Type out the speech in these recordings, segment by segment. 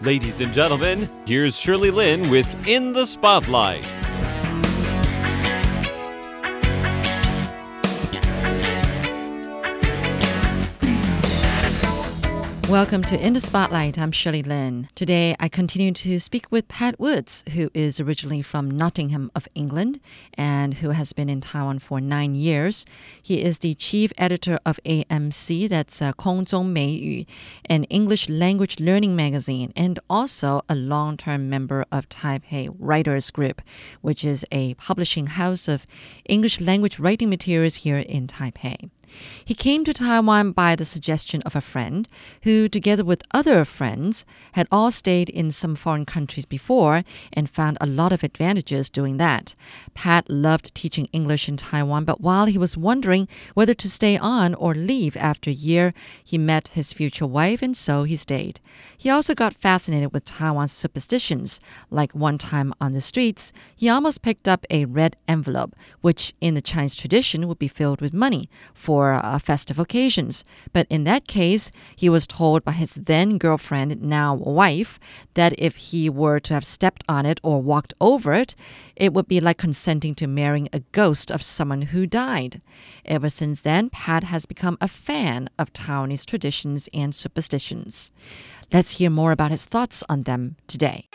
Ladies and gentlemen, here's Shirley Lin with In the Spotlight. Welcome to In the Spotlight. I'm Shirley Lin. Today I continue to speak with Pat Woods, who is originally from Nottingham of England and who has been in Taiwan for nine years. He is the chief editor of AMC, that's uh, Kongzhong Meiyu, an English language learning magazine, and also a long term member of Taipei Writers Group, which is a publishing house of English language writing materials here in Taipei. He came to Taiwan by the suggestion of a friend who, together with other friends, had all stayed in some foreign countries before and found a lot of advantages doing that. Pat loved teaching English in Taiwan, but while he was wondering whether to stay on or leave after a year, he met his future wife and so he stayed. He also got fascinated with Taiwan's superstitions. Like one time on the streets, he almost picked up a red envelope, which in the Chinese tradition would be filled with money for uh, festive occasions. But in that case, he was told by his then girlfriend, now wife, that if he were to have stepped on it or walked over it, it would be like consenting to marrying a ghost of someone who died. Ever since then, Pat has become a fan of Taiwanese traditions and superstitions. Let's hear more about his thoughts on them today.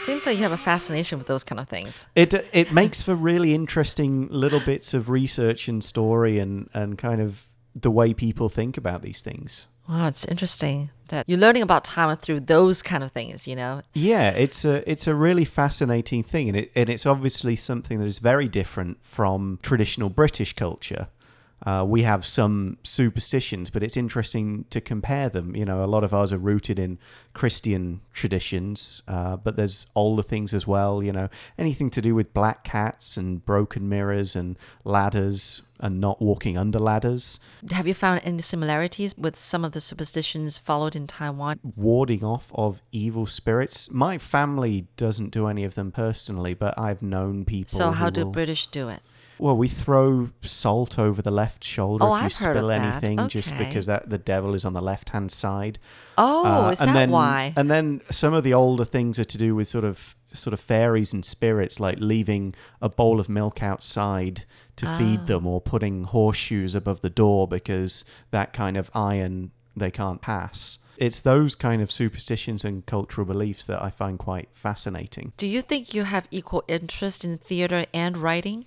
Seems like you have a fascination with those kind of things. It it makes for really interesting little bits of research and story and and kind of the way people think about these things. Wow, it's interesting that you're learning about time through those kind of things, you know. Yeah, it's a it's a really fascinating thing, and it and it's obviously something that is very different from traditional British culture. Uh, we have some superstitions, but it's interesting to compare them. You know, a lot of ours are rooted in Christian traditions, uh, but there's older things as well. You know, anything to do with black cats and broken mirrors and ladders and not walking under ladders. Have you found any similarities with some of the superstitions followed in Taiwan? Warding off of evil spirits. My family doesn't do any of them personally, but I've known people. So, how do will- British do it? Well, we throw salt over the left shoulder Oh, if you I've spill anything, just because that the devil is on the left hand side. Oh, Uh, is and that then, why? And then some of the older things are to do with sort of sort of fairies and spirits, like leaving a bowl of milk outside to Ah. feed them, or putting horseshoes above the door because that kind of iron they can't pass. It's those kind of superstitions and cultural beliefs that I find quite fascinating. Do you think you have equal interest in theater and writing?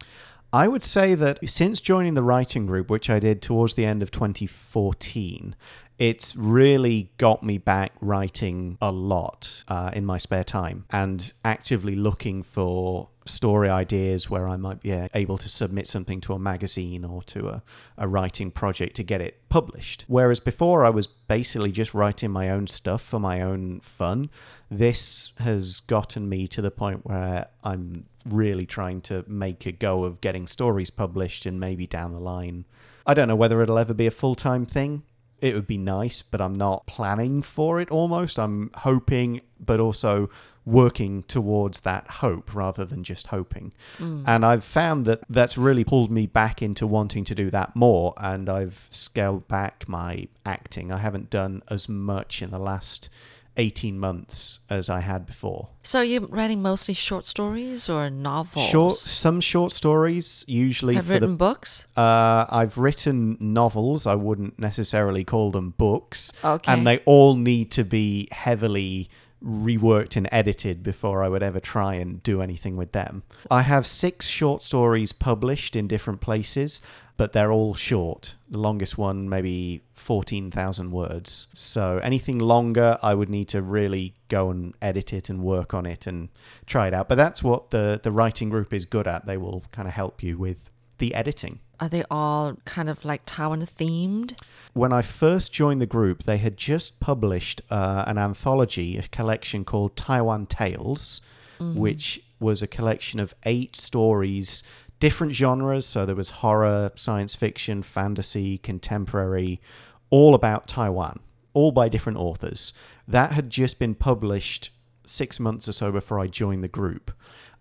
I would say that since joining the writing group, which I did towards the end of 2014, it's really got me back writing a lot uh, in my spare time and actively looking for story ideas where I might be uh, able to submit something to a magazine or to a, a writing project to get it published. Whereas before I was basically just writing my own stuff for my own fun, this has gotten me to the point where I'm really trying to make a go of getting stories published and maybe down the line. I don't know whether it'll ever be a full time thing. It would be nice, but I'm not planning for it almost. I'm hoping, but also working towards that hope rather than just hoping. And I've found that that's really pulled me back into wanting to do that more. And I've scaled back my acting. I haven't done as much in the last 18 months as I had before. So you're writing mostly short stories or novels? Short, some short stories, usually Have for written the. books? Uh, I've written novels. I wouldn't necessarily call them books. Okay. And they all need to be heavily reworked and edited before I would ever try and do anything with them. I have six short stories published in different places, but they're all short. The longest one, maybe 14,000 words. So anything longer, I would need to really go and edit it and work on it and try it out. But that's what the, the writing group is good at. They will kind of help you with the editing. Are they all kind of like Taiwan themed? When I first joined the group, they had just published uh, an anthology, a collection called Taiwan Tales, which was a collection of eight stories, different genres. So there was horror, science fiction, fantasy, contemporary, all about Taiwan, all by different authors. That had just been published six months or so before I joined the group.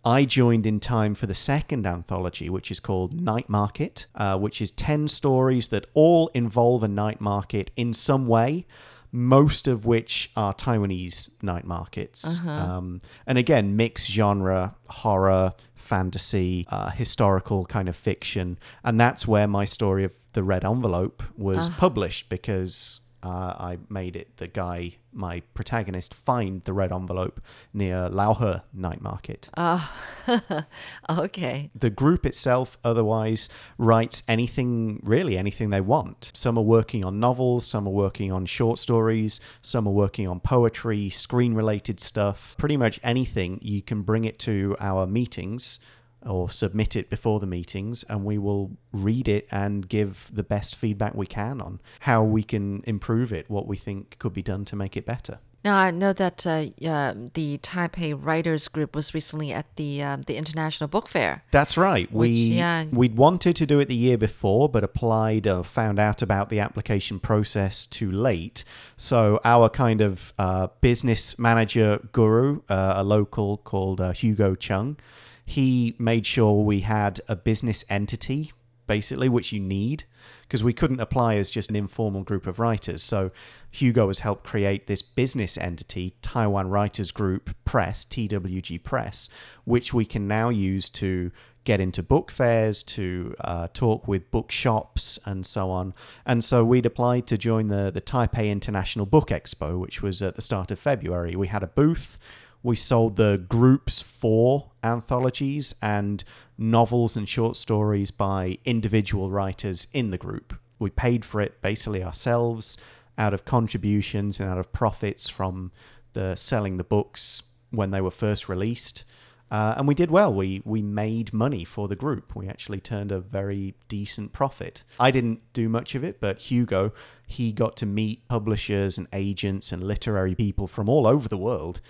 I joined in time for the second anthology, which is called Night Market, uh, which is 10 stories that all involve a night market in some way most of which are Taiwanese night markets. Um, and again, mixed genre, horror, fantasy, uh, historical kind of fiction. And that's where my story of the Red Envelope was published because uh, I made it the guy, my protagonist, find the red envelope near Raohe night market. Ah, okay. The group itself otherwise writes anything, really anything they want. Some are working on novels, some are working on short stories, some are working on poetry, screen related stuff. Pretty much anything you can bring it to our meetings or submit it before the meetings and we will read it and give the best feedback we can on how we can improve it, what we think could be done to make it better. Now I know that uh, uh, the Taipei Writers Group was recently at the um, the International Book Fair. That's right. Which, we yeah. we'd wanted to do it the year before, but applied or found out about the application process too late. So our kind of uh, business manager guru, uh, a local called uh, Hugo Chung, he made sure we had a business entity basically, which you need because we couldn't apply as just an informal group of writers. So Hugo has helped create this business entity, Taiwan Writers Group Press, TWG Press, which we can now use to get into book fairs, to uh, talk with bookshops, and so on. And so we'd applied to join the, the Taipei International Book Expo, which was at the start of February. We had a booth. We sold the group's four anthologies and novels and short stories by individual writers in the group. We paid for it basically ourselves out of contributions and out of profits from the selling the books when they were first released. Uh, and we did well. We we made money for the group. We actually turned a very decent profit. I didn't do much of it, but Hugo, he got to meet publishers and agents and literary people from all over the world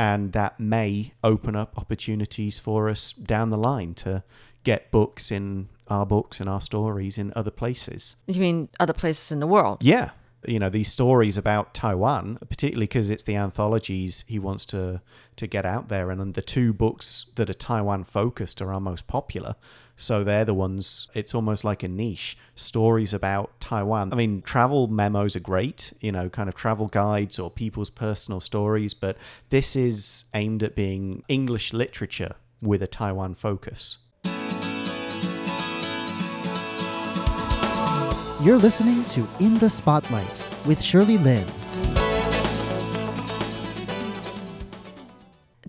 and that may open up opportunities for us down the line to get books in our books and our stories in other places. You mean other places in the world? Yeah. You know, these stories about Taiwan, particularly because it's the anthologies he wants to, to get out there. And the two books that are Taiwan focused are our most popular. So they're the ones, it's almost like a niche. Stories about Taiwan. I mean, travel memos are great, you know, kind of travel guides or people's personal stories, but this is aimed at being English literature with a Taiwan focus. You're listening to In the Spotlight with Shirley Lin.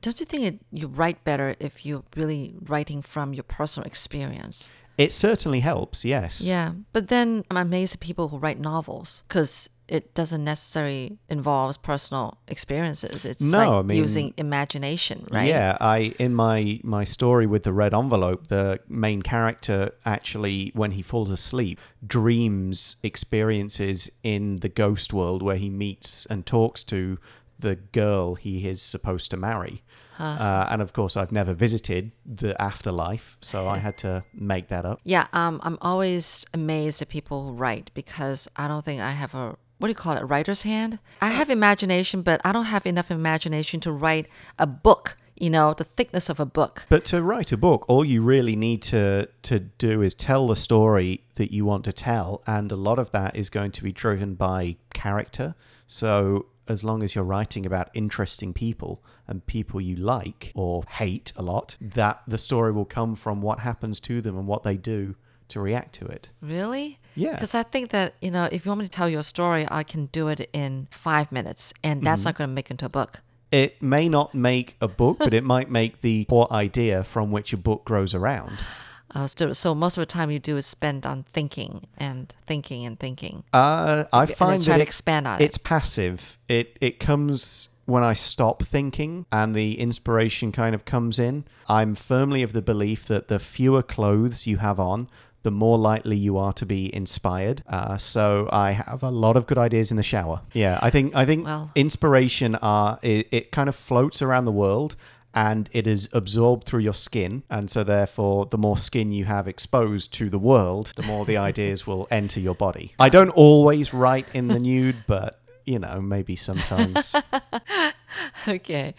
Don't you think it, you write better if you're really writing from your personal experience? It certainly helps, yes. Yeah, but then I'm amazed at people who write novels because it doesn't necessarily involve personal experiences. It's No, like I mean- using imagination, right? Yeah, I in my my story with the red envelope, the main character actually when he falls asleep dreams experiences in the ghost world where he meets and talks to the girl he is supposed to marry. Uh, and of course, I've never visited the afterlife, so I had to make that up. Yeah, um, I'm always amazed at people who write because I don't think I have a what do you call it, a writer's hand. I have imagination, but I don't have enough imagination to write a book. You know, the thickness of a book. But to write a book, all you really need to to do is tell the story that you want to tell, and a lot of that is going to be driven by character. So as long as you're writing about interesting people and people you like or hate a lot, that the story will come from what happens to them and what they do to react to it. Really? Yeah. Because I think that, you know, if you want me to tell you a story, I can do it in five minutes, and that's mm-hmm. not going to make into a book. It may not make a book, but it might make the core idea from which a book grows around. Uh, so, so most of the time you do is spend on thinking and thinking and thinking. Uh, I and find try that to it- expand on it. it's passive. It it comes when I stop thinking and the inspiration kind of comes in. I'm firmly of the belief that the fewer clothes you have on, the more likely you are to be inspired. Uh, so I have a lot of good ideas in the shower. Yeah, I think I think Well- inspiration are it, it kind of floats around the world and it is absorbed through your skin and so therefore the more skin you have exposed to the world the more the ideas will enter your body i don't always write in the nude but you know maybe sometimes okay.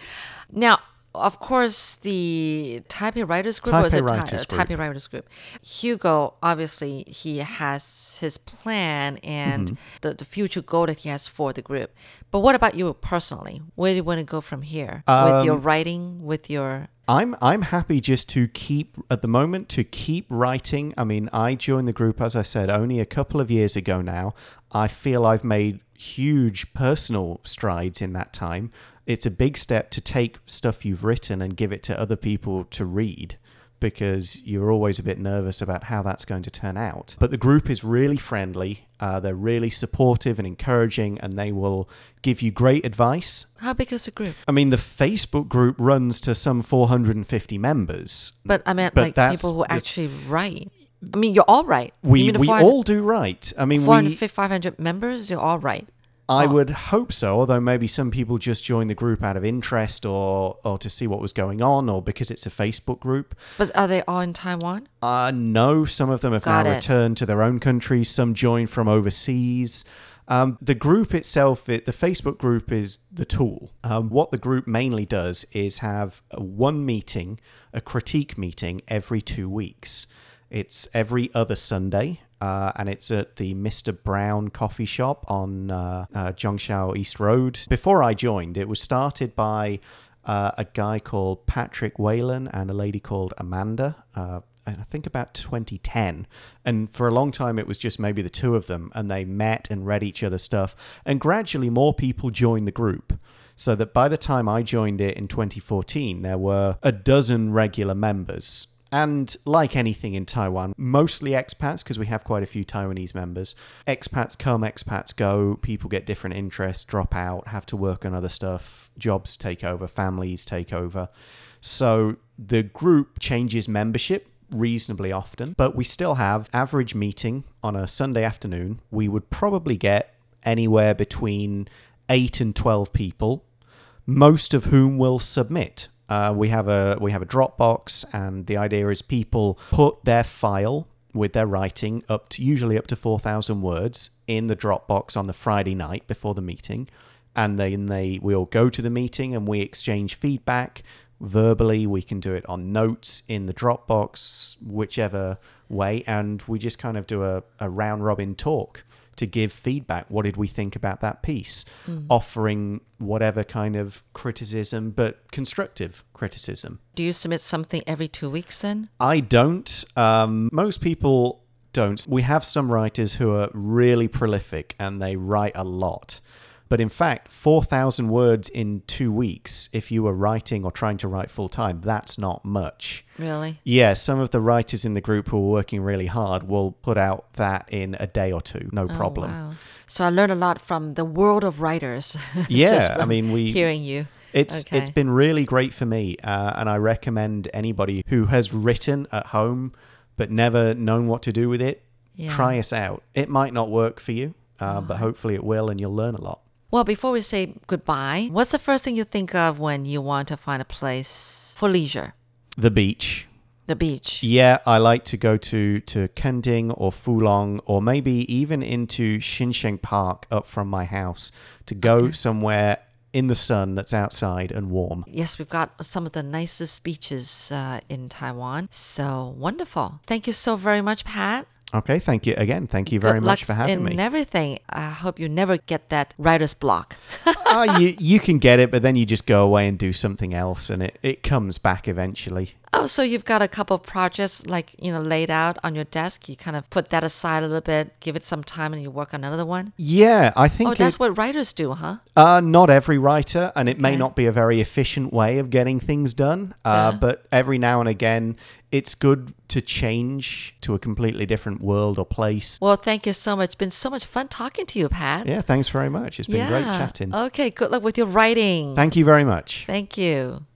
Now, of course, the Taipei Writers Group Taipei it Tai- Writers uh, Group. Taipei Writers Group. Hugo, obviously, he has his plan and Mm-hmm. the, the future goal that he has for the group. But what about you personally? Where do you want to go from here with your Um, writing, with your I'm I'm happy just to keep at the moment to keep writing. I mean, I joined the group as I said only a couple of years ago now. I feel I've made huge personal strides in that time. It's a big step to take stuff you've written and give it to other people to read because you're always a bit nervous about how that's going to turn out. But the group is really friendly. Uh, they're really supportive and encouraging, and they will give you great advice. how big is the group? I mean, the Facebook group runs to some 450 members. But I mean, But like people who actually write. I mean, you're all right. We we all do right. I mean, we 500 members, you're all right. I would hope so. Although maybe some people just joined the group out of interest or or to see what was going on, or because it's a Facebook group. But are they all in Taiwan? Uh, no, some of them have Got now it. returned to their own countries. Some joined from overseas. Um, the group itself, it, the Facebook group is the tool. Um, what the group mainly does is have one meeting, a critique meeting every two weeks. It's every other Sunday, uh, and it's at the Mr. Brown coffee shop on uh, uh, Zhongshan East Road. Before I joined, it was started by uh, a guy called Patrick Whalen and a lady called Amanda. Uh, and I think about 2010. And for a long time, it was just maybe the two of them, and they met and read each other's stuff. And gradually, more people joined the group. So that by the time I joined it in 2014, there were a dozen regular members. And like anything in Taiwan, mostly expats, because we have quite a few Taiwanese members. Expats come, expats go, people get different interests, drop out, have to work on other stuff, jobs take over, families take over. So the group changes membership reasonably often, but we still have average meeting on a Sunday afternoon. We would probably get anywhere between 8 and 12 people, most of whom will submit. Uh, we have a we have a Dropbox, and the idea is people put their file with their writing up to usually up to four thousand words in the Dropbox on the Friday night before the meeting, and then they we all go to the meeting and we exchange feedback. Verbally. We can do it on notes in the Dropbox, whichever way, and we just kind of do a, a round robin talk to give feedback. What did we think about that piece? Offering whatever kind of criticism, but constructive criticism. Do you submit something every two weeks then? I don't. Um, most people don't. We have some writers who are really prolific and they write a lot. But in fact, 4,000 words in two weeks, if you were writing or trying to write full time, that's not much. Really? Yeah, some of the writers in the group who are working really hard will put out that in a day or two, no problem. Oh, wow. So I learned a lot from the world of writers. Yeah, I mean, we- hearing you. It's Okay. it's been really great for me, uh, and I recommend anybody who has written at home but never known what to do with it. Yeah. Try us out. It might not work for you, uh, but hopefully it will, and you'll learn a lot. Well, before we say goodbye, what's the first thing you think of when you want to find a place for leisure? The beach. The beach. Yeah, I like to go to to Kending or Fulong or maybe even into Xinsheng Park up from my house to go somewhere in the sun that's outside and warm. Yes, we've got some of the nicest beaches uh, in Taiwan. So wonderful. Thank you so very much, Pat. Okay, thank you again. Thank you very Good much for having in me. And everything. I hope you never get that writer's block. oh, you you can get it, but then you just go away and do something else, and it, it comes back eventually. Oh, so you've got a couple of projects like, you know, laid out on your desk. You kind of put that aside a little bit, give it some time, and you work on another one. Yeah, I think Oh, that's it- what writers do, huh? uh, not every writer, and it may not be a very efficient way of getting things done. Uh, Yeah. But every now and again, it's good to change to a completely different world or place. Well, thank you so much. It's been so much fun talking to you, Pat. Yeah, thanks very much. It's been great chatting. Okay, good luck with your writing. Thank you very much. Thank you.